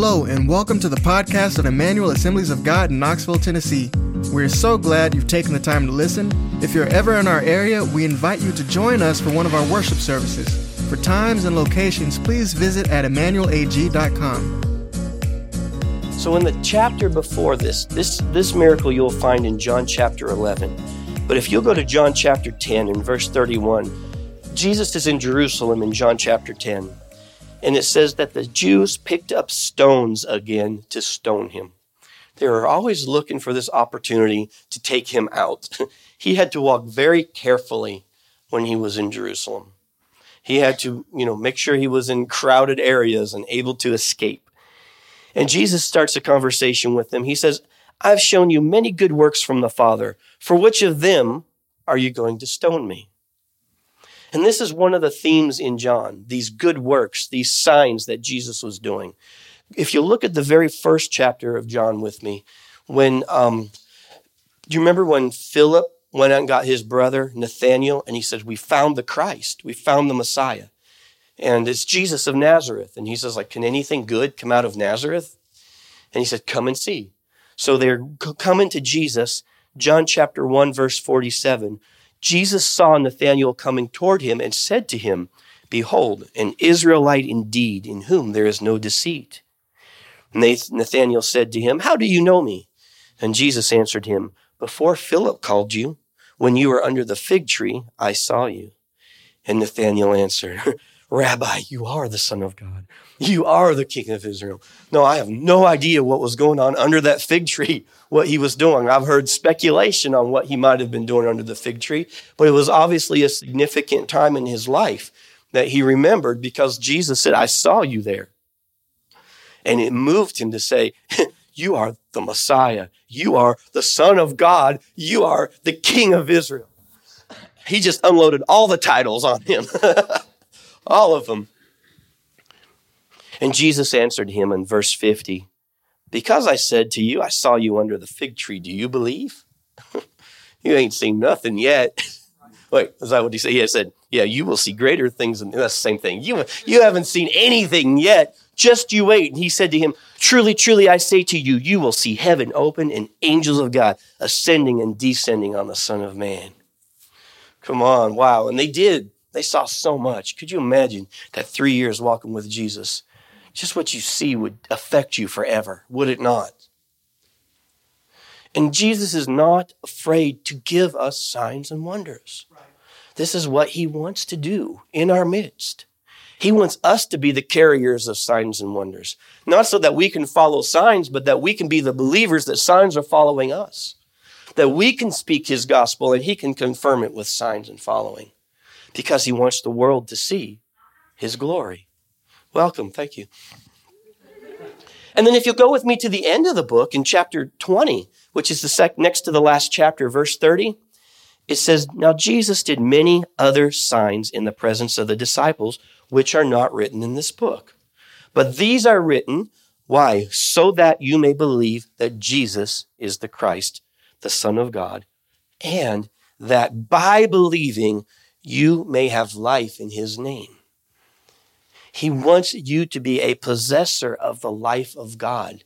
Hello, and welcome to the podcast of Emmanuel Assemblies of God in Knoxville, Tennessee. We're so glad you've taken the time to listen. If you're ever in our area, we invite you to join us for one of our worship services. For times and locations, please visit at emmanuelag.com. So in the chapter before this, this this miracle you'll find in John chapter 11. But if you'll go to John chapter 10 and verse 31, Jesus is in Jerusalem in John chapter 10. And it says that the Jews picked up stones again to stone him. They were always looking for this opportunity to take him out. he had to walk very carefully when he was in Jerusalem. He had to, you know, make sure he was in crowded areas and able to escape. And Jesus starts a conversation with them. He says, I've shown you many good works from the Father. For which of them are you going to stone me? And this is one of the themes in John these good works, these signs that Jesus was doing. If you look at the very first chapter of John with me, when, um, do you remember when Philip went out and got his brother Nathanael and he said, We found the Christ, we found the Messiah. And it's Jesus of Nazareth. And he says, like, can anything good come out of Nazareth? And he said, come and see. So they're coming to Jesus, John chapter 1, verse 47. Jesus saw Nathanael coming toward him and said to him, Behold, an Israelite indeed, in whom there is no deceit. Nathanael said to him, How do you know me? And Jesus answered him, Before Philip called you, when you were under the fig tree, I saw you. And Nathanael answered, Rabbi, you are the Son of God. You are the King of Israel. No, I have no idea what was going on under that fig tree, what he was doing. I've heard speculation on what he might have been doing under the fig tree, but it was obviously a significant time in his life that he remembered because Jesus said, I saw you there. And it moved him to say, You are the Messiah. You are the Son of God. You are the King of Israel. He just unloaded all the titles on him, all of them. And Jesus answered him in verse 50 Because I said to you, I saw you under the fig tree, do you believe? you ain't seen nothing yet. Wait, is that what he said? He said, Yeah, you will see greater things. And that's the same thing. You, you haven't seen anything yet. Just you wait. And he said to him, Truly, truly, I say to you, you will see heaven open and angels of God ascending and descending on the Son of Man. Come on, wow. And they did. They saw so much. Could you imagine that three years walking with Jesus? just what you see would affect you forever, would it not? And Jesus is not afraid to give us signs and wonders. This is what he wants to do in our midst. He wants us to be the carriers of signs and wonders, not so that we can follow signs, but that we can be the believers that signs are following us, that we can speak his gospel and he can confirm it with signs and following because he wants the world to see his glory. Welcome. Thank you. And then if you'll go with me to the end of the book in chapter 20, which is the sec- next to the last chapter, verse 30, it says, Now Jesus did many other signs in the presence of the disciples, which are not written in this book. But these are written, why? So that you may believe that Jesus is the Christ, the Son of God, and that by believing you may have life in his name. He wants you to be a possessor of the life of God.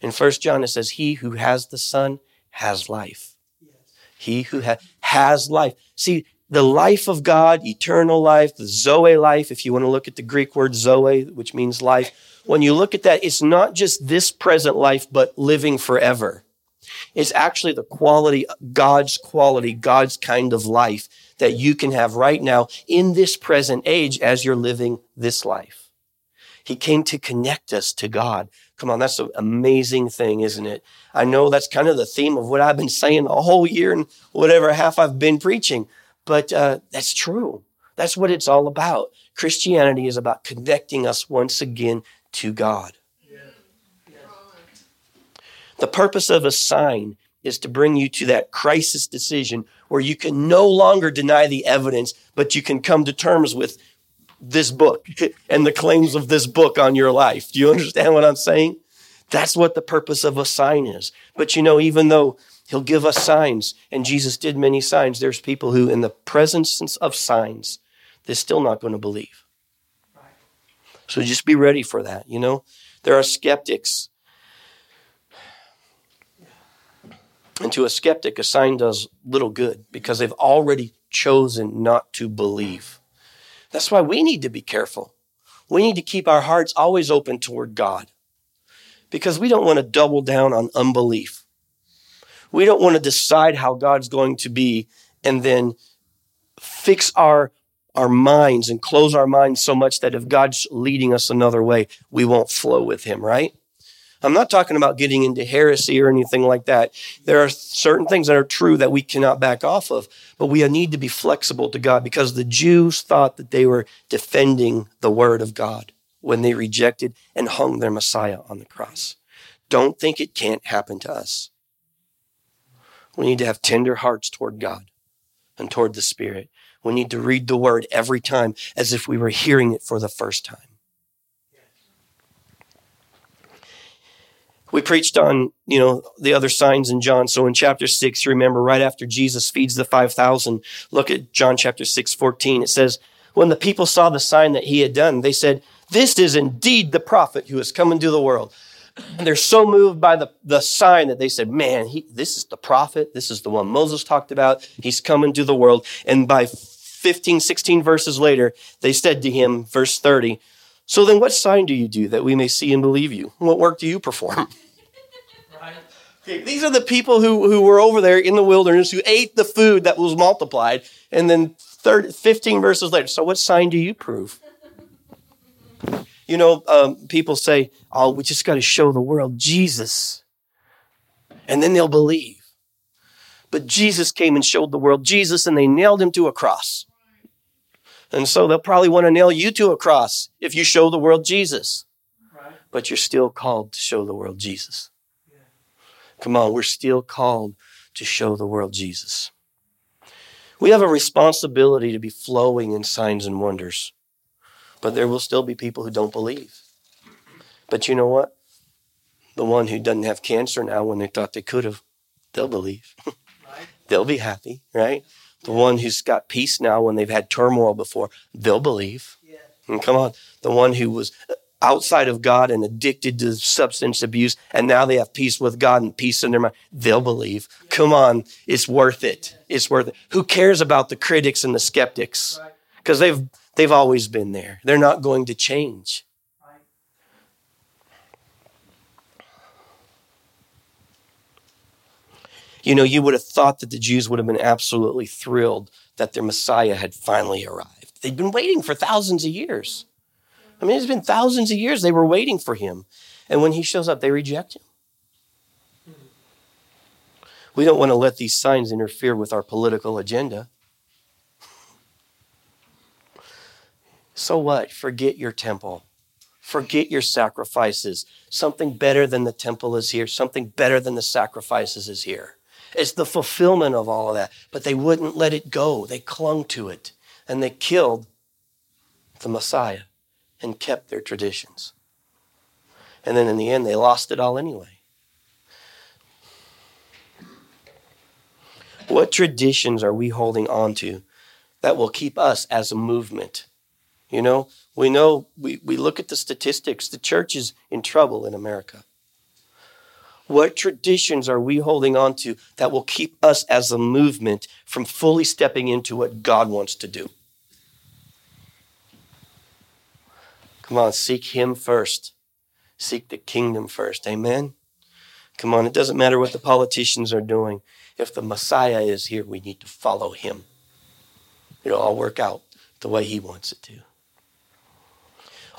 In First John, it says, He who has the Son has life. Yes. He who ha- has life. See, the life of God, eternal life, the Zoe life, if you want to look at the Greek word Zoe, which means life, when you look at that, it's not just this present life, but living forever. It's actually the quality, God's quality, God's kind of life that you can have right now in this present age as you're living this life. He came to connect us to God. Come on, that's an amazing thing, isn't it? I know that's kind of the theme of what I've been saying the whole year and whatever half I've been preaching, but uh, that's true. That's what it's all about. Christianity is about connecting us once again to God. The purpose of a sign is to bring you to that crisis decision where you can no longer deny the evidence, but you can come to terms with this book and the claims of this book on your life. Do you understand what I'm saying? That's what the purpose of a sign is. But you know, even though he'll give us signs, and Jesus did many signs, there's people who, in the presence of signs, they're still not going to believe. So just be ready for that, you know? There are skeptics. And to a skeptic, a sign does little good because they've already chosen not to believe. That's why we need to be careful. We need to keep our hearts always open toward God because we don't want to double down on unbelief. We don't want to decide how God's going to be and then fix our our minds and close our minds so much that if God's leading us another way, we won't flow with him, right? I'm not talking about getting into heresy or anything like that. There are certain things that are true that we cannot back off of, but we need to be flexible to God because the Jews thought that they were defending the word of God when they rejected and hung their Messiah on the cross. Don't think it can't happen to us. We need to have tender hearts toward God and toward the Spirit. We need to read the word every time as if we were hearing it for the first time. We preached on, you know, the other signs in John. So in chapter 6, remember right after Jesus feeds the 5,000, look at John chapter 6, 14. It says, when the people saw the sign that he had done, they said, this is indeed the prophet who has come into the world. And they're so moved by the, the sign that they said, man, he, this is the prophet. This is the one Moses talked about. He's coming to the world. And by 15, 16 verses later, they said to him, verse 30, so then what sign do you do that we may see and believe you? What work do you perform? Right. Okay, these are the people who, who were over there in the wilderness who ate the food that was multiplied. And then 30, 15 verses later, so what sign do you prove? You know, um, people say, oh, we just got to show the world Jesus. And then they'll believe. But Jesus came and showed the world Jesus, and they nailed him to a cross. And so they'll probably want to nail you to a cross if you show the world Jesus. Right. But you're still called to show the world Jesus. Yeah. Come on, we're still called to show the world Jesus. We have a responsibility to be flowing in signs and wonders. But there will still be people who don't believe. But you know what? The one who doesn't have cancer now when they thought they could have, they'll believe. they'll be happy, right? The one who's got peace now when they've had turmoil before, they'll believe. Yeah. And come on, the one who was outside of God and addicted to substance abuse, and now they have peace with God and peace in their mind, they'll believe. Yeah. Come on, it's worth it. It's worth it. Who cares about the critics and the skeptics? Because right. they've they've always been there. They're not going to change. You know, you would have thought that the Jews would have been absolutely thrilled that their Messiah had finally arrived. They'd been waiting for thousands of years. I mean, it's been thousands of years they were waiting for him. And when he shows up, they reject him. We don't want to let these signs interfere with our political agenda. So what? Forget your temple. Forget your sacrifices. Something better than the temple is here. Something better than the sacrifices is here. It's the fulfillment of all of that. But they wouldn't let it go. They clung to it and they killed the Messiah and kept their traditions. And then in the end, they lost it all anyway. What traditions are we holding on to that will keep us as a movement? You know, we know, we, we look at the statistics, the church is in trouble in America. What traditions are we holding on to that will keep us as a movement from fully stepping into what God wants to do? Come on, seek Him first. Seek the kingdom first. Amen? Come on, it doesn't matter what the politicians are doing. If the Messiah is here, we need to follow Him. It'll all work out the way He wants it to.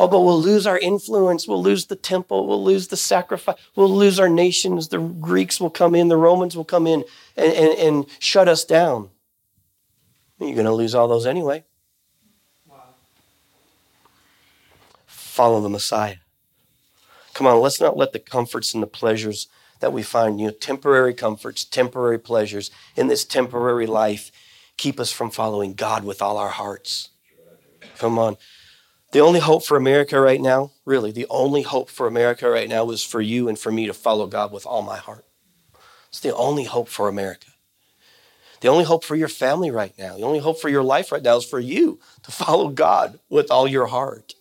Oh, but we'll lose our influence. We'll lose the temple. We'll lose the sacrifice. We'll lose our nations. The Greeks will come in. The Romans will come in and, and, and shut us down. You're going to lose all those anyway. Wow. Follow the Messiah. Come on, let's not let the comforts and the pleasures that we find, you know, temporary comforts, temporary pleasures in this temporary life keep us from following God with all our hearts. Come on. The only hope for America right now, really, the only hope for America right now is for you and for me to follow God with all my heart. It's the only hope for America. The only hope for your family right now, the only hope for your life right now is for you to follow God with all your heart.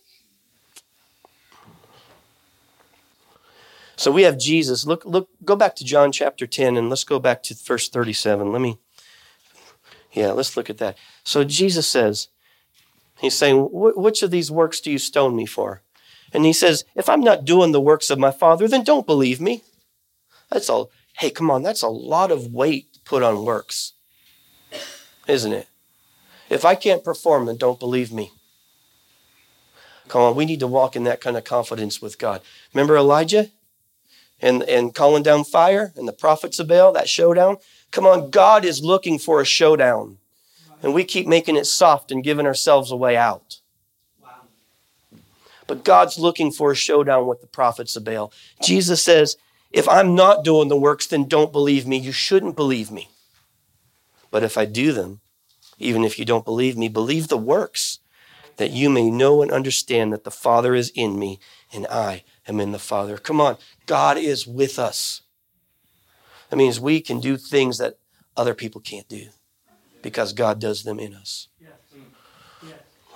So we have Jesus. Look, look, go back to John chapter 10 and let's go back to verse 37. Let me, yeah, let's look at that. So Jesus says, He's saying, Which of these works do you stone me for? And he says, If I'm not doing the works of my Father, then don't believe me. That's all. Hey, come on, that's a lot of weight put on works, isn't it? If I can't perform, then don't believe me. Come on, we need to walk in that kind of confidence with God. Remember Elijah and, and calling down fire and the prophets of Baal, that showdown? Come on, God is looking for a showdown. And we keep making it soft and giving ourselves a way out. But God's looking for a showdown with the prophets of Baal. Jesus says, if I'm not doing the works, then don't believe me. You shouldn't believe me. But if I do them, even if you don't believe me, believe the works, that you may know and understand that the Father is in me and I am in the Father. Come on, God is with us. That means we can do things that other people can't do because God does them in us.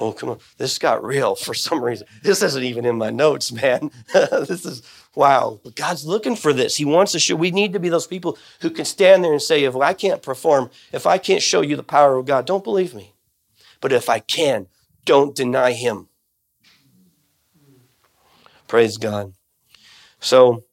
Oh, come on. This got real for some reason. This isn't even in my notes, man. this is wow. But God's looking for this. He wants to show. We need to be those people who can stand there and say, if I can't perform, if I can't show you the power of God, don't believe me. But if I can, don't deny him. Praise God. So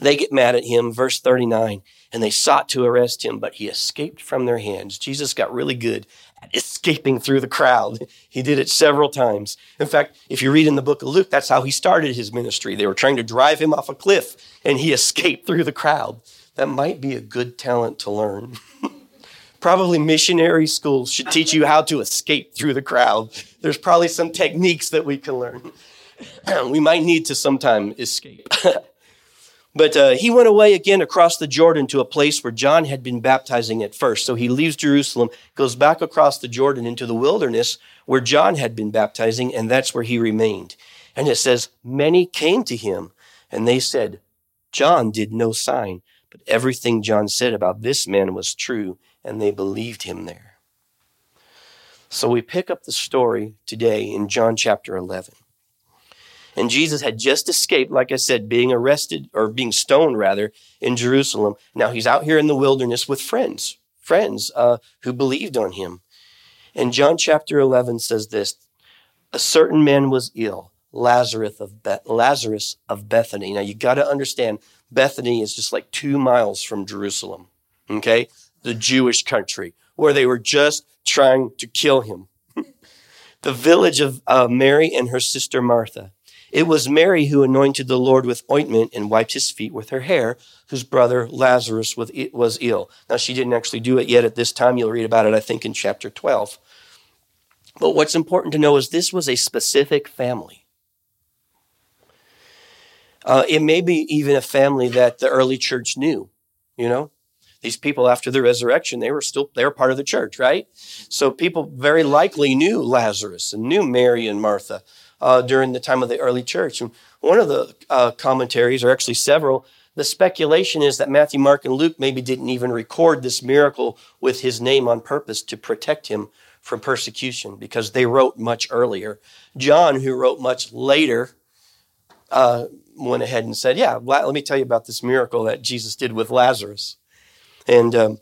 they get mad at him. Verse 39 and they sought to arrest him, but he escaped from their hands. Jesus got really good at escaping through the crowd. He did it several times. In fact, if you read in the book of Luke, that's how he started his ministry. They were trying to drive him off a cliff, and he escaped through the crowd. That might be a good talent to learn. probably missionary schools should teach you how to escape through the crowd. There's probably some techniques that we can learn. we might need to sometime escape. But uh, he went away again across the Jordan to a place where John had been baptizing at first. So he leaves Jerusalem, goes back across the Jordan into the wilderness where John had been baptizing, and that's where he remained. And it says, Many came to him, and they said, John did no sign, but everything John said about this man was true, and they believed him there. So we pick up the story today in John chapter 11. And Jesus had just escaped, like I said, being arrested or being stoned rather in Jerusalem. Now he's out here in the wilderness with friends, friends uh, who believed on him. And John chapter 11 says this A certain man was ill, Lazarus of, Be- Lazarus of Bethany. Now you got to understand, Bethany is just like two miles from Jerusalem, okay? The Jewish country, where they were just trying to kill him. the village of uh, Mary and her sister Martha. It was Mary who anointed the Lord with ointment and wiped his feet with her hair, whose brother Lazarus was ill. Now, she didn't actually do it yet at this time. You'll read about it, I think, in chapter 12. But what's important to know is this was a specific family. Uh, it may be even a family that the early church knew, you know? These people after the resurrection, they were still, they were part of the church, right? So people very likely knew Lazarus and knew Mary and Martha uh, during the time of the early church. And one of the uh, commentaries, or actually several, the speculation is that Matthew, Mark, and Luke maybe didn't even record this miracle with his name on purpose to protect him from persecution because they wrote much earlier. John, who wrote much later, uh, went ahead and said, Yeah, let me tell you about this miracle that Jesus did with Lazarus. And um,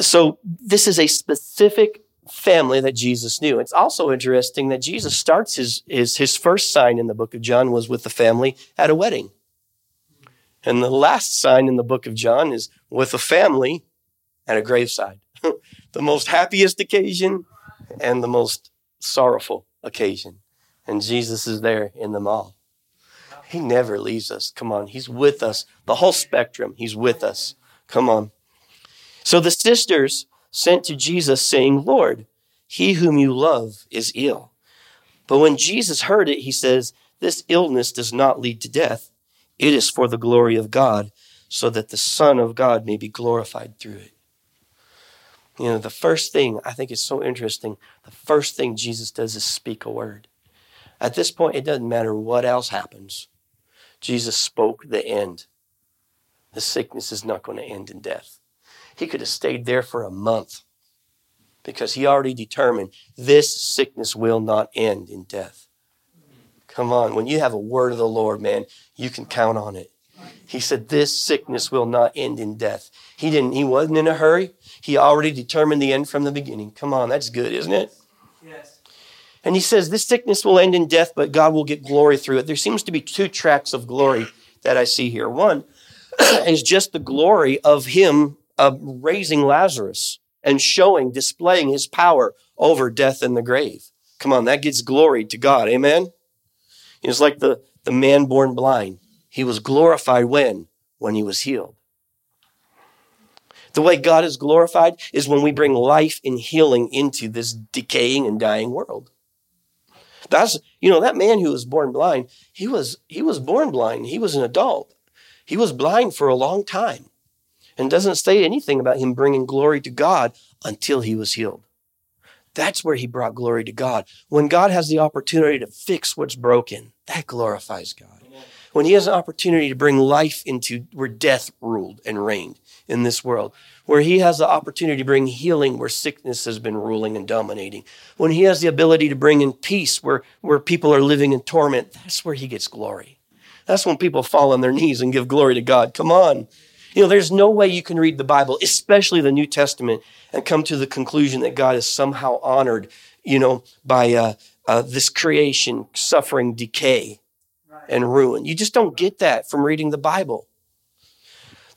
so this is a specific family that Jesus knew. It's also interesting that Jesus starts his, his, his first sign in the book of John was with the family at a wedding. And the last sign in the book of John is with a family at a graveside. the most happiest occasion and the most sorrowful occasion. And Jesus is there in them all. He never leaves us. Come on. He's with us. The whole spectrum. He's with us. Come on. So the sisters sent to Jesus, saying, Lord, he whom you love is ill. But when Jesus heard it, he says, This illness does not lead to death. It is for the glory of God, so that the Son of God may be glorified through it. You know, the first thing I think is so interesting, the first thing Jesus does is speak a word. At this point, it doesn't matter what else happens. Jesus spoke the end. The sickness is not going to end in death. He could have stayed there for a month because he already determined this sickness will not end in death. Come on, when you have a word of the Lord, man, you can count on it. He said, This sickness will not end in death. He didn't, he wasn't in a hurry. He already determined the end from the beginning. Come on, that's good, isn't it? Yes. And he says, This sickness will end in death, but God will get glory through it. There seems to be two tracks of glory that I see here. One is just the glory of him uh, raising Lazarus and showing, displaying his power over death and the grave. Come on, that gets glory to God. Amen? It's like the, the man born blind. He was glorified when? When he was healed. The way God is glorified is when we bring life and healing into this decaying and dying world. That's, you know, that man who was born blind, he was, he was born blind. He was an adult. He was blind for a long time and doesn't say anything about him bringing glory to God until he was healed. That's where he brought glory to God. When God has the opportunity to fix what's broken, that glorifies God. When he has an opportunity to bring life into where death ruled and reigned in this world, where he has the opportunity to bring healing where sickness has been ruling and dominating, when he has the ability to bring in peace where, where people are living in torment, that's where he gets glory. That's when people fall on their knees and give glory to God. Come on. You know, there's no way you can read the Bible, especially the New Testament, and come to the conclusion that God is somehow honored, you know, by uh, uh, this creation suffering decay and ruin. You just don't get that from reading the Bible.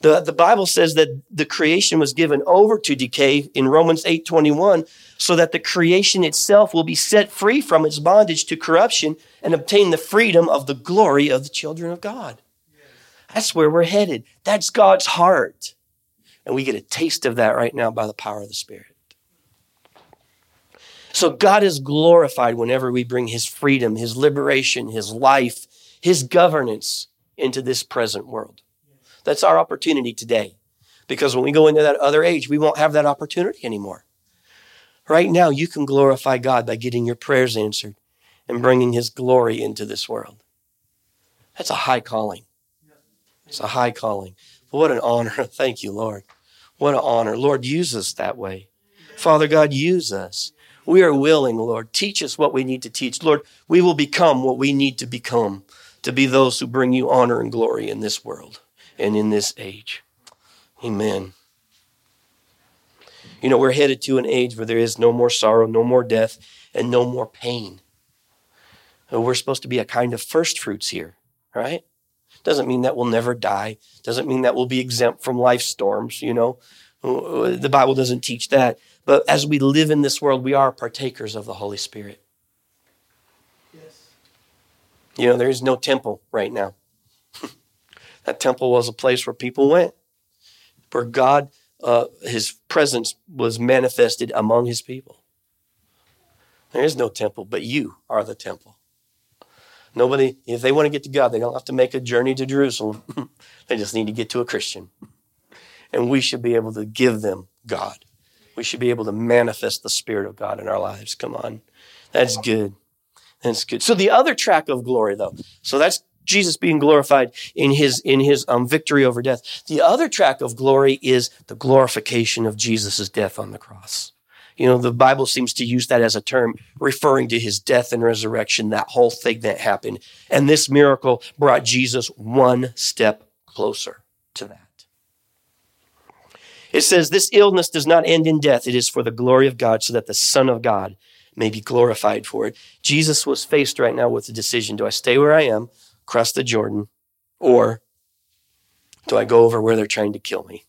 The, the Bible says that the creation was given over to decay in Romans 8:21 so that the creation itself will be set free from its bondage to corruption and obtain the freedom of the glory of the children of God. That's where we're headed. That's God's heart. And we get a taste of that right now by the power of the Spirit. So God is glorified whenever we bring His freedom, His liberation, His life, His governance into this present world. That's our opportunity today. Because when we go into that other age, we won't have that opportunity anymore. Right now, you can glorify God by getting your prayers answered and bringing His glory into this world. That's a high calling. It's a high calling. But What an honor. Thank you, Lord. What an honor. Lord, use us that way. Father God, use us. We are willing, Lord. Teach us what we need to teach. Lord, we will become what we need to become to be those who bring you honor and glory in this world and in this age. Amen. You know, we're headed to an age where there is no more sorrow, no more death, and no more pain. We're supposed to be a kind of first fruits here, right? Doesn't mean that we'll never die. Doesn't mean that we'll be exempt from life storms, you know. The Bible doesn't teach that. But as we live in this world, we are partakers of the Holy Spirit. Yes. You know, there is no temple right now. that temple was a place where people went, where God, uh, his presence was manifested among his people. There is no temple, but you are the temple. Nobody, if they want to get to God, they don't have to make a journey to Jerusalem. they just need to get to a Christian. And we should be able to give them God. We should be able to manifest the Spirit of God in our lives. Come on. That's good. That's good. So the other track of glory, though, so that's Jesus being glorified in his in his um, victory over death. The other track of glory is the glorification of Jesus' death on the cross. You know, the Bible seems to use that as a term referring to his death and resurrection, that whole thing that happened. And this miracle brought Jesus one step closer to that. It says, This illness does not end in death. It is for the glory of God, so that the Son of God may be glorified for it. Jesus was faced right now with the decision do I stay where I am, cross the Jordan, or do I go over where they're trying to kill me?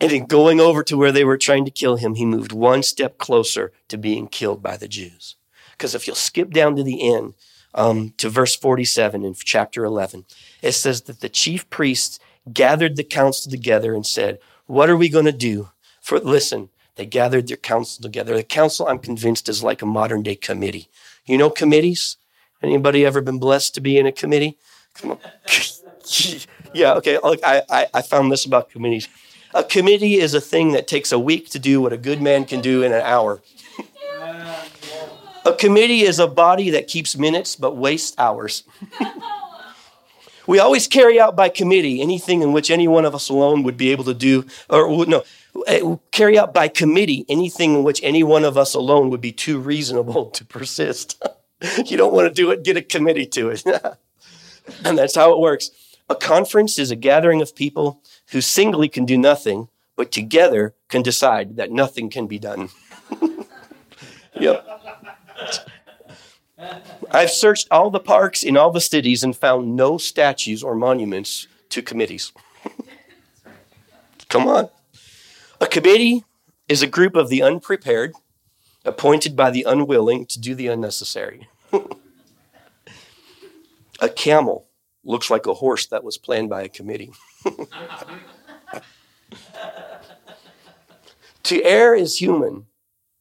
And in going over to where they were trying to kill him, he moved one step closer to being killed by the Jews. Because if you'll skip down to the end, um, to verse 47 in chapter 11, it says that the chief priests gathered the council together and said, What are we going to do? For listen, they gathered their council together. The council, I'm convinced, is like a modern day committee. You know committees? Anybody ever been blessed to be in a committee? Come on. Yeah, okay. I, I, I found this about committees. A committee is a thing that takes a week to do what a good man can do in an hour. a committee is a body that keeps minutes but wastes hours. we always carry out by committee anything in which any one of us alone would be able to do, or no, eh, carry out by committee anything in which any one of us alone would be too reasonable to persist. you don't want to do it, get a committee to it. And that's how it works. A conference is a gathering of people who singly can do nothing, but together can decide that nothing can be done. yep. I've searched all the parks in all the cities and found no statues or monuments to committees. Come on. A committee is a group of the unprepared, appointed by the unwilling to do the unnecessary. a camel looks like a horse that was planned by a committee. to err is human,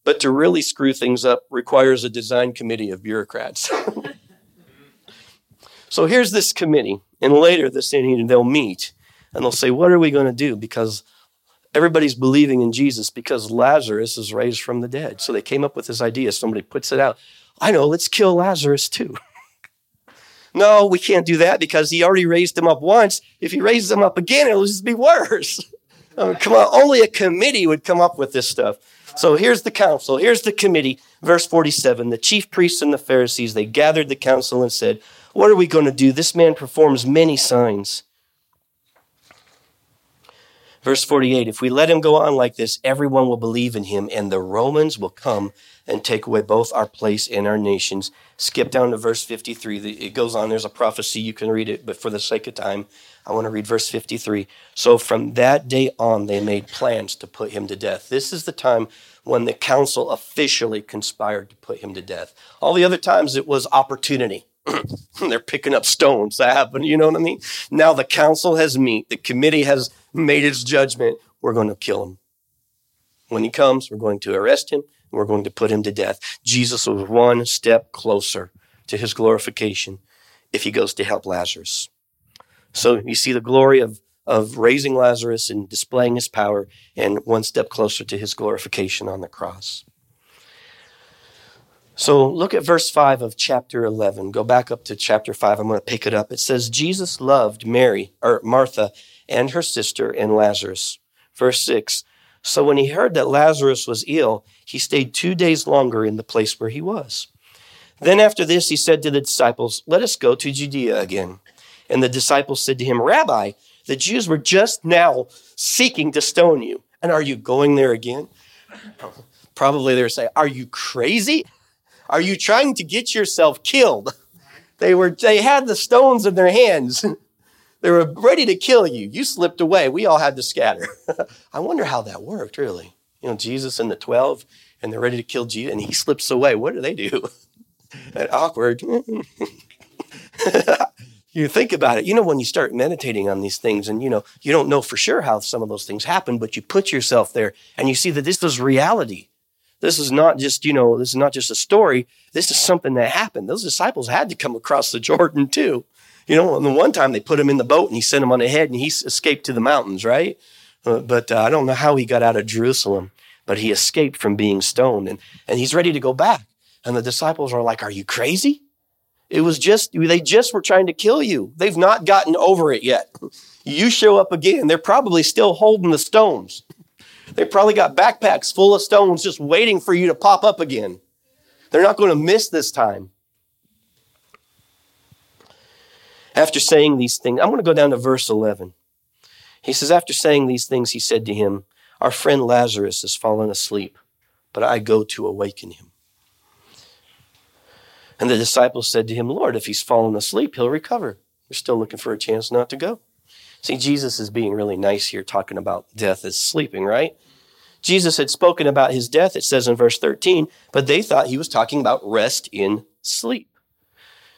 but to really screw things up requires a design committee of bureaucrats. so here's this committee, and later this they'll meet and they'll say, What are we going to do? Because everybody's believing in Jesus because Lazarus is raised from the dead. So they came up with this idea. Somebody puts it out. I know, let's kill Lazarus too. no, we can't do that because he already raised them up once. If he raises them up again, it'll just be worse. I mean, come on, only a committee would come up with this stuff. So here's the council, here's the committee. Verse 47 The chief priests and the Pharisees, they gathered the council and said, What are we going to do? This man performs many signs. Verse 48 If we let him go on like this, everyone will believe in him, and the Romans will come and take away both our place and our nations. Skip down to verse 53. It goes on, there's a prophecy. You can read it, but for the sake of time, I want to read verse 53. So from that day on, they made plans to put him to death. This is the time when the council officially conspired to put him to death. All the other times, it was opportunity. They're picking up stones. That happened. You know what I mean? Now the council has met. The committee has made its judgment. We're going to kill him. When he comes, we're going to arrest him and we're going to put him to death. Jesus was one step closer to his glorification if he goes to help Lazarus. So you see the glory of, of raising Lazarus and displaying his power and one step closer to his glorification on the cross. So look at verse 5 of chapter 11. Go back up to chapter 5. I'm going to pick it up. It says, Jesus loved Mary, or Martha, and her sister, and Lazarus. Verse 6. So when he heard that Lazarus was ill, he stayed two days longer in the place where he was. Then after this, he said to the disciples, Let us go to Judea again. And the disciples said to him, Rabbi, the Jews were just now seeking to stone you. And are you going there again? Probably they're saying, Are you crazy? Are you trying to get yourself killed? They were they had the stones in their hands. they were ready to kill you. You slipped away. We all had to scatter. I wonder how that worked, really. You know, Jesus and the 12 and they're ready to kill Jesus and he slips away. What do they do? awkward. you think about it. You know, when you start meditating on these things and you know, you don't know for sure how some of those things happen, but you put yourself there and you see that this is reality. This is not just, you know, this is not just a story. This is something that happened. Those disciples had to come across the Jordan too. You know, and the one time they put him in the boat and he sent him on ahead and he escaped to the mountains, right? Uh, but uh, I don't know how he got out of Jerusalem, but he escaped from being stoned and, and he's ready to go back. And the disciples are like, Are you crazy? It was just, they just were trying to kill you. They've not gotten over it yet. You show up again, they're probably still holding the stones. They probably got backpacks full of stones just waiting for you to pop up again. They're not going to miss this time. After saying these things, I'm going to go down to verse 11. He says, After saying these things, he said to him, Our friend Lazarus has fallen asleep, but I go to awaken him. And the disciples said to him, Lord, if he's fallen asleep, he'll recover. We're still looking for a chance not to go. See, Jesus is being really nice here, talking about death as sleeping, right? Jesus had spoken about his death, it says in verse 13, but they thought he was talking about rest in sleep.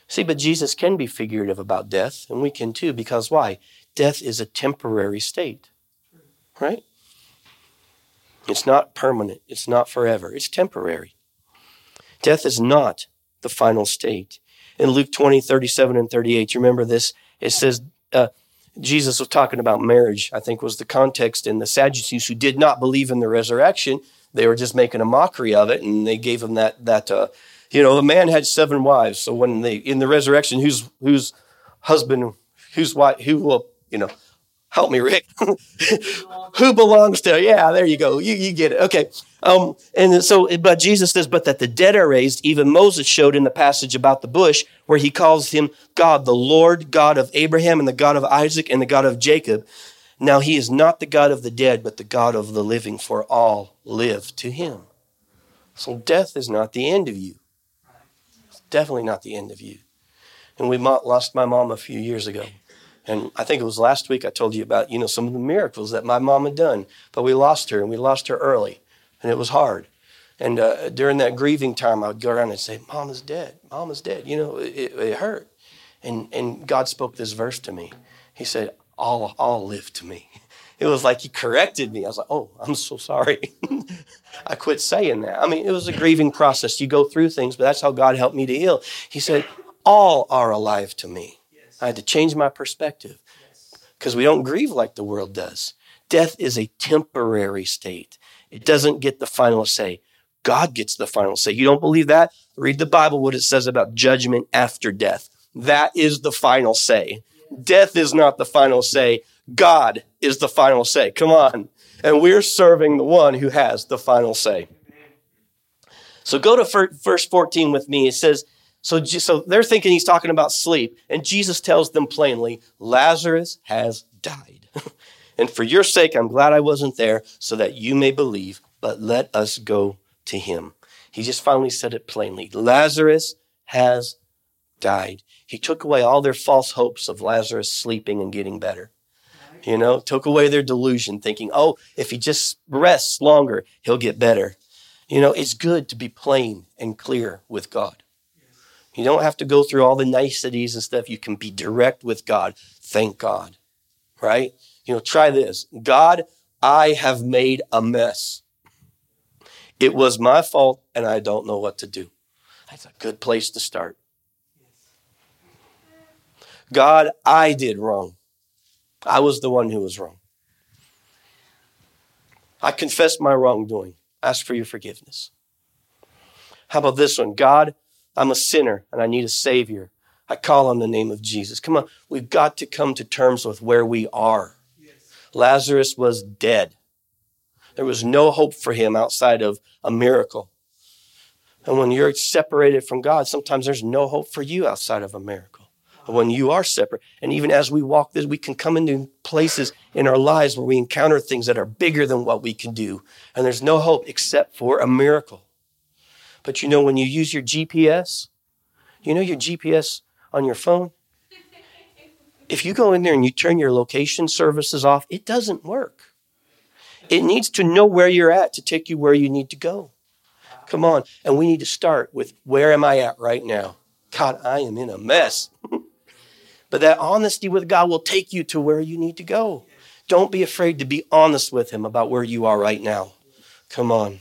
See, but Jesus can be figurative about death, and we can too, because why? Death is a temporary state, right? It's not permanent, it's not forever, it's temporary. Death is not the final state. In Luke 20, 37 and 38, you remember this? It says, uh, Jesus was talking about marriage, I think was the context. And the Sadducees who did not believe in the resurrection, they were just making a mockery of it. And they gave him that, that, uh, you know, the man had seven wives. So when they, in the resurrection, whose, whose husband, whose wife, who will, you know, Help me, Rick. Who belongs to? Yeah, there you go. You, you get it. Okay. Um, and so, but Jesus says, but that the dead are raised. Even Moses showed in the passage about the bush where he calls him God, the Lord God of Abraham and the God of Isaac and the God of Jacob. Now he is not the God of the dead, but the God of the living, for all live to him. So death is not the end of you. It's definitely not the end of you. And we lost my mom a few years ago. And I think it was last week I told you about, you know, some of the miracles that my mom had done. But we lost her, and we lost her early. And it was hard. And uh, during that grieving time, I would go around and say, Mom is dead. Mom is dead. You know, it, it hurt. And, and God spoke this verse to me. He said, all, all live to me. It was like he corrected me. I was like, oh, I'm so sorry. I quit saying that. I mean, it was a grieving process. You go through things, but that's how God helped me to heal. He said, all are alive to me. I had to change my perspective because we don't grieve like the world does. Death is a temporary state. It doesn't get the final say. God gets the final say. You don't believe that? Read the Bible, what it says about judgment after death. That is the final say. Death is not the final say. God is the final say. Come on. And we're serving the one who has the final say. So go to verse 14 with me. It says, so, so they're thinking he's talking about sleep. And Jesus tells them plainly, Lazarus has died. and for your sake, I'm glad I wasn't there so that you may believe, but let us go to him. He just finally said it plainly. Lazarus has died. He took away all their false hopes of Lazarus sleeping and getting better. You know, took away their delusion, thinking, oh, if he just rests longer, he'll get better. You know, it's good to be plain and clear with God. You don't have to go through all the niceties and stuff. You can be direct with God. Thank God. Right? You know, try this God, I have made a mess. It was my fault, and I don't know what to do. That's a good place to start. God, I did wrong. I was the one who was wrong. I confess my wrongdoing. Ask for your forgiveness. How about this one? God, I'm a sinner and I need a Savior. I call on the name of Jesus. Come on, we've got to come to terms with where we are. Yes. Lazarus was dead. There was no hope for him outside of a miracle. And when you're separated from God, sometimes there's no hope for you outside of a miracle when you are separate. And even as we walk this, we can come into places in our lives where we encounter things that are bigger than what we can do. And there's no hope except for a miracle. But you know, when you use your GPS, you know your GPS on your phone? If you go in there and you turn your location services off, it doesn't work. It needs to know where you're at to take you where you need to go. Come on. And we need to start with where am I at right now? God, I am in a mess. But that honesty with God will take you to where you need to go. Don't be afraid to be honest with Him about where you are right now. Come on.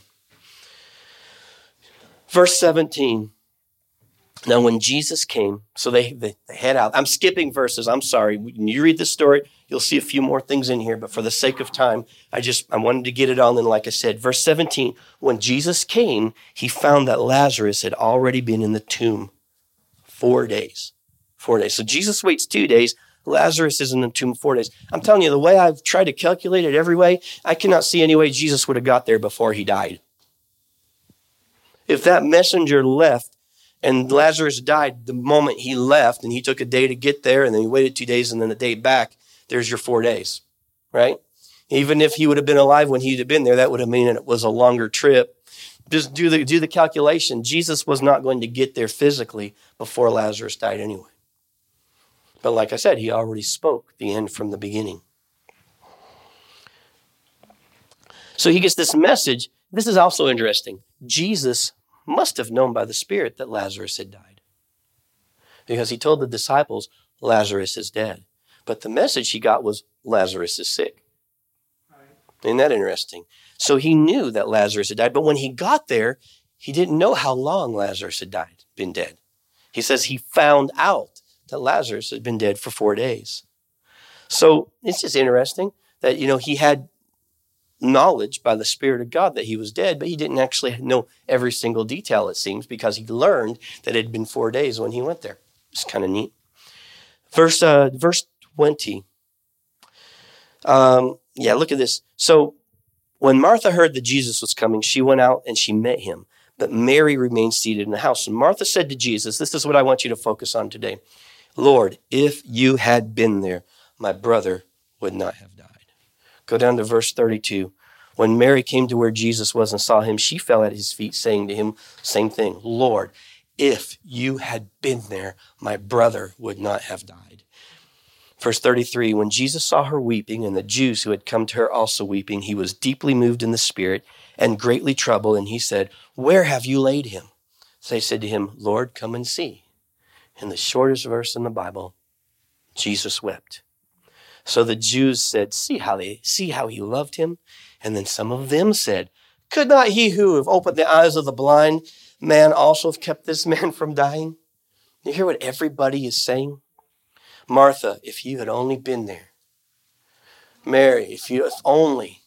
Verse 17. Now, when Jesus came, so they, they, they, head out. I'm skipping verses. I'm sorry. When you read the story, you'll see a few more things in here, but for the sake of time, I just I wanted to get it on. And like I said, verse 17, when Jesus came, he found that Lazarus had already been in the tomb four days four days. So Jesus waits two days. Lazarus is in the tomb four days. I'm telling you, the way I've tried to calculate it every way, I cannot see any way Jesus would have got there before he died. If that messenger left and Lazarus died the moment he left and he took a day to get there and then he waited two days and then a day back, there's your four days, right? Even if he would have been alive when he'd have been there, that would have meant it was a longer trip. Just do the, do the calculation. Jesus was not going to get there physically before Lazarus died anyway. But like I said, he already spoke the end from the beginning. So he gets this message. This is also interesting. Jesus must have known by the Spirit that Lazarus had died because he told the disciples, Lazarus is dead. But the message he got was, Lazarus is sick. Isn't that interesting? So he knew that Lazarus had died, but when he got there, he didn't know how long Lazarus had died, been dead. He says he found out that Lazarus had been dead for four days. So it's just interesting that, you know, he had knowledge by the Spirit of God that he was dead, but he didn't actually know every single detail, it seems, because he learned that it had been four days when he went there. It's kind of neat. Verse, uh, verse 20. Um, yeah, look at this. So when Martha heard that Jesus was coming, she went out and she met him. But Mary remained seated in the house. And Martha said to Jesus, This is what I want you to focus on today. Lord, if you had been there, my brother would not have died. Go down to verse 32. When Mary came to where Jesus was and saw him, she fell at his feet, saying to him, Same thing, Lord, if you had been there, my brother would not have died. Verse 33 When Jesus saw her weeping, and the Jews who had come to her also weeping, he was deeply moved in the spirit and greatly troubled, and he said, Where have you laid him? So they said to him, Lord, come and see. In the shortest verse in the Bible, Jesus wept. So the Jews said, See how they see how he loved him? And then some of them said, Could not he who have opened the eyes of the blind man also have kept this man from dying? You hear what everybody is saying? Martha, if you had only been there. Mary, if you if only.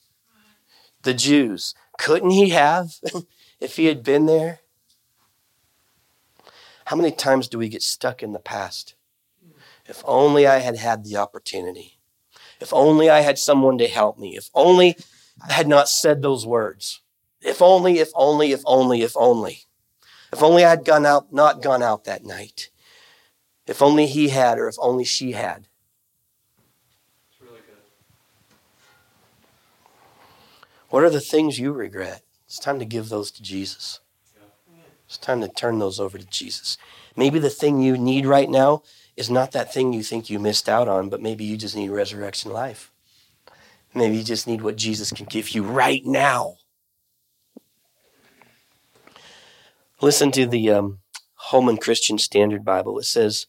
The Jews, couldn't he have if he had been there? How many times do we get stuck in the past? If only I had had the opportunity. If only I had someone to help me. If only I had not said those words. If only, if only, if only, if only. If only I had gone out, not gone out that night. If only he had, or if only she had. What are the things you regret? It's time to give those to Jesus. It's time to turn those over to Jesus. Maybe the thing you need right now is not that thing you think you missed out on, but maybe you just need resurrection life. Maybe you just need what Jesus can give you right now. Listen to the um, Holman Christian Standard Bible. It says,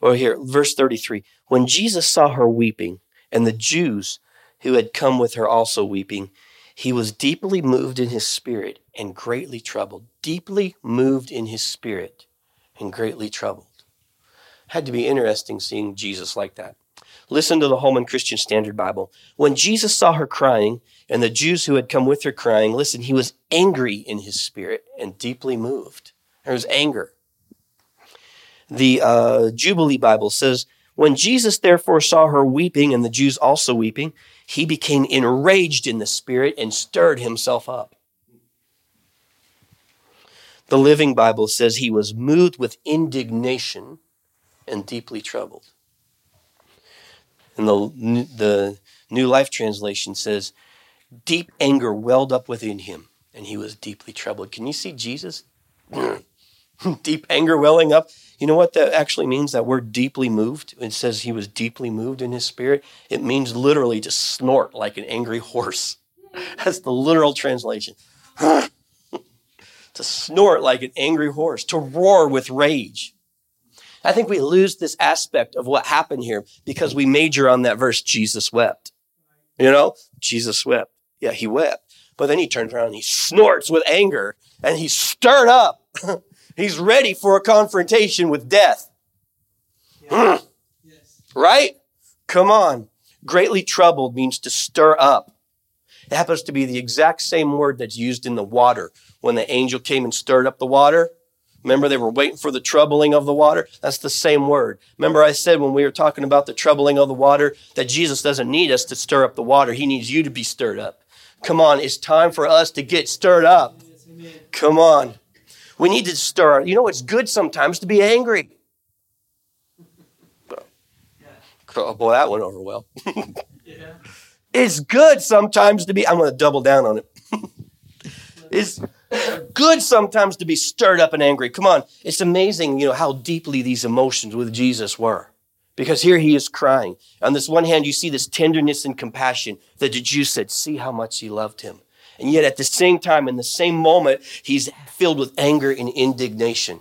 or here, verse 33 When Jesus saw her weeping, and the Jews who had come with her also weeping, he was deeply moved in his spirit and greatly troubled. Deeply moved in his spirit and greatly troubled. Had to be interesting seeing Jesus like that. Listen to the Holman Christian Standard Bible. When Jesus saw her crying, and the Jews who had come with her crying, listen, he was angry in his spirit and deeply moved. There was anger. The uh, Jubilee Bible says, When Jesus therefore saw her weeping, and the Jews also weeping, he became enraged in the spirit and stirred himself up. The Living Bible says he was moved with indignation and deeply troubled. And the, the New Living Translation says, deep anger welled up within him, and he was deeply troubled. Can you see Jesus? deep anger welling up. You know what that actually means? That word deeply moved. It says he was deeply moved in his spirit. It means literally to snort like an angry horse. That's the literal translation. to snort like an angry horse, to roar with rage. I think we lose this aspect of what happened here because we major on that verse, Jesus wept. You know, Jesus wept. Yeah, he wept. But then he turns around and he snorts with anger and he's stirred up. he's ready for a confrontation with death. Yeah. yes. Right? Come on. Greatly troubled means to stir up. It happens to be the exact same word that's used in the water when the angel came and stirred up the water. Remember, they were waiting for the troubling of the water? That's the same word. Remember, I said when we were talking about the troubling of the water that Jesus doesn't need us to stir up the water. He needs you to be stirred up. Come on, it's time for us to get stirred up. Come on. We need to stir. You know, it's good sometimes to be angry. Oh, boy, that went over well. yeah. It's good sometimes to be, I'm going to double down on it. it's good sometimes to be stirred up and angry. Come on. It's amazing, you know, how deeply these emotions with Jesus were. Because here he is crying. On this one hand, you see this tenderness and compassion that the Jews said, see how much he loved him. And yet at the same time, in the same moment, he's filled with anger and indignation.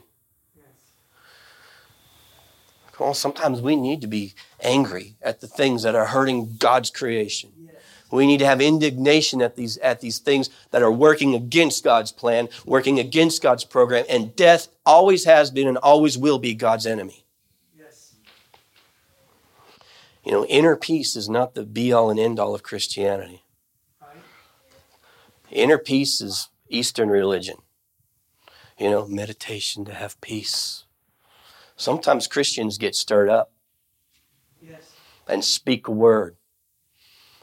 Come on, sometimes we need to be angry at the things that are hurting God's creation. We need to have indignation at these, at these things that are working against God's plan, working against God's program, and death always has been and always will be God's enemy. Yes. You know, inner peace is not the be all and end all of Christianity. Right. Inner peace is Eastern religion. You know, meditation to have peace. Sometimes Christians get stirred up yes. and speak a word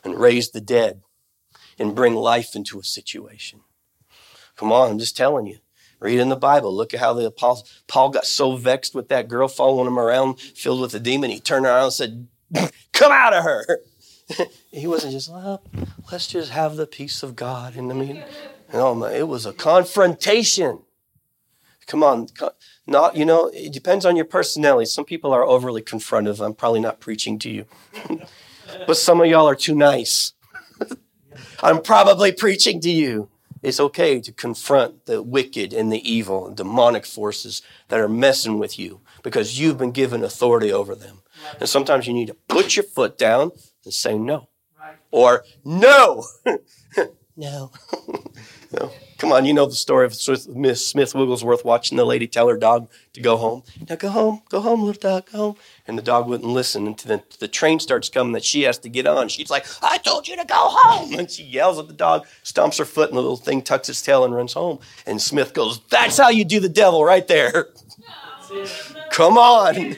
and raise the dead and bring life into a situation. Come on, I'm just telling you. Read in the Bible. Look at how the apostle Paul got so vexed with that girl following him around, filled with a demon. He turned around and said, "Come out of her." he wasn't just, well, let's just have the peace of God in the meeting. No, it was a confrontation. Come on, not you know. It depends on your personality. Some people are overly confrontive. I'm probably not preaching to you, but some of y'all are too nice. I'm probably preaching to you. It's okay to confront the wicked and the evil and demonic forces that are messing with you because you've been given authority over them. And sometimes you need to put your foot down and say no. Or no. no. Come on, you know the story of Miss Smith Wigglesworth watching the lady tell her dog to go home. Now go home, go home, little dog, go home. And the dog wouldn't listen until the, the train starts coming that she has to get on. She's like, I told you to go home. And she yells at the dog, stomps her foot, and the little thing tucks its tail and runs home. And Smith goes, That's how you do the devil right there. Come on.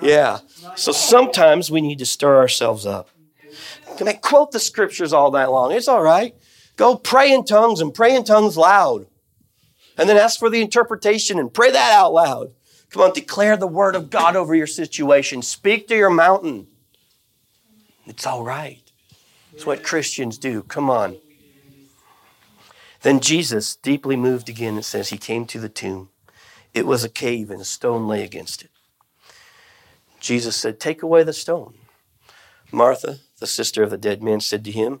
Yeah. So sometimes we need to stir ourselves up. Can I quote the scriptures all night long? It's all right. Go pray in tongues and pray in tongues loud. And then ask for the interpretation and pray that out loud. Come on, declare the word of God over your situation. Speak to your mountain. It's all right. It's what Christians do. Come on. Then Jesus, deeply moved again, it says he came to the tomb. It was a cave and a stone lay against it. Jesus said, Take away the stone. Martha, the sister of the dead man, said to him,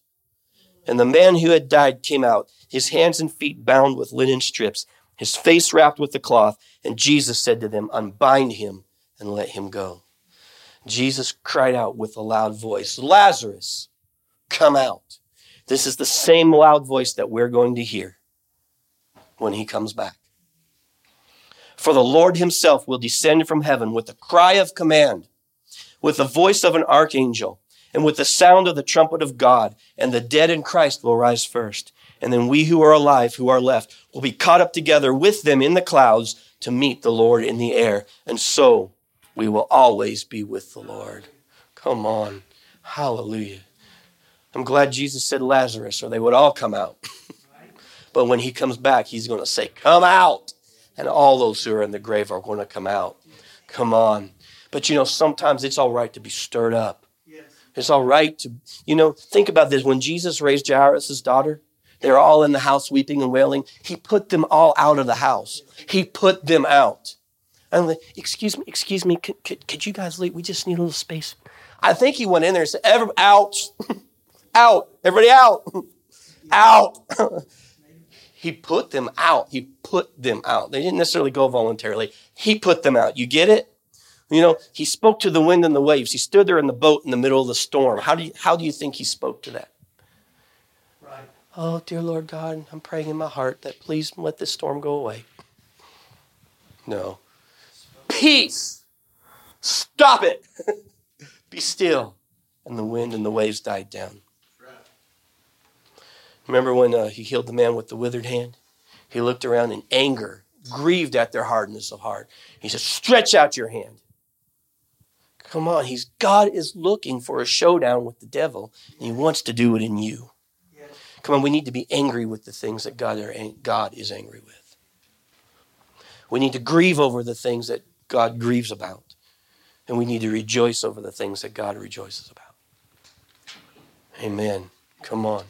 And the man who had died came out, his hands and feet bound with linen strips, his face wrapped with a cloth. And Jesus said to them, Unbind him and let him go. Jesus cried out with a loud voice, Lazarus, come out. This is the same loud voice that we're going to hear when he comes back. For the Lord himself will descend from heaven with a cry of command, with the voice of an archangel and with the sound of the trumpet of God, and the dead in Christ will rise first. And then we who are alive, who are left, will be caught up together with them in the clouds to meet the Lord in the air. And so we will always be with the Lord. Come on. Hallelujah. I'm glad Jesus said Lazarus, or they would all come out. but when he comes back, he's going to say, Come out. And all those who are in the grave are going to come out. Come on. But you know, sometimes it's all right to be stirred up. It's all right to, you know, think about this. When Jesus raised Jairus' daughter, they were all in the house weeping and wailing. He put them all out of the house. He put them out. I'm like, excuse me, excuse me, could, could, could, you guys leave? We just need a little space. I think he went in there and said, Every, out, out, everybody out, out. he put them out. He put them out. They didn't necessarily go voluntarily. He put them out. You get it? You know, he spoke to the wind and the waves. He stood there in the boat in the middle of the storm. How do you, how do you think he spoke to that? Right. Oh, dear Lord God, I'm praying in my heart that please let this storm go away. No. Peace. Stop it. Be still. And the wind and the waves died down. Remember when uh, he healed the man with the withered hand? He looked around in anger, grieved at their hardness of heart. He said, Stretch out your hand. Come on, he's God is looking for a showdown with the devil, and he wants to do it in you. Come on, we need to be angry with the things that God, are, God is angry with. We need to grieve over the things that God grieves about. And we need to rejoice over the things that God rejoices about. Amen. Come on.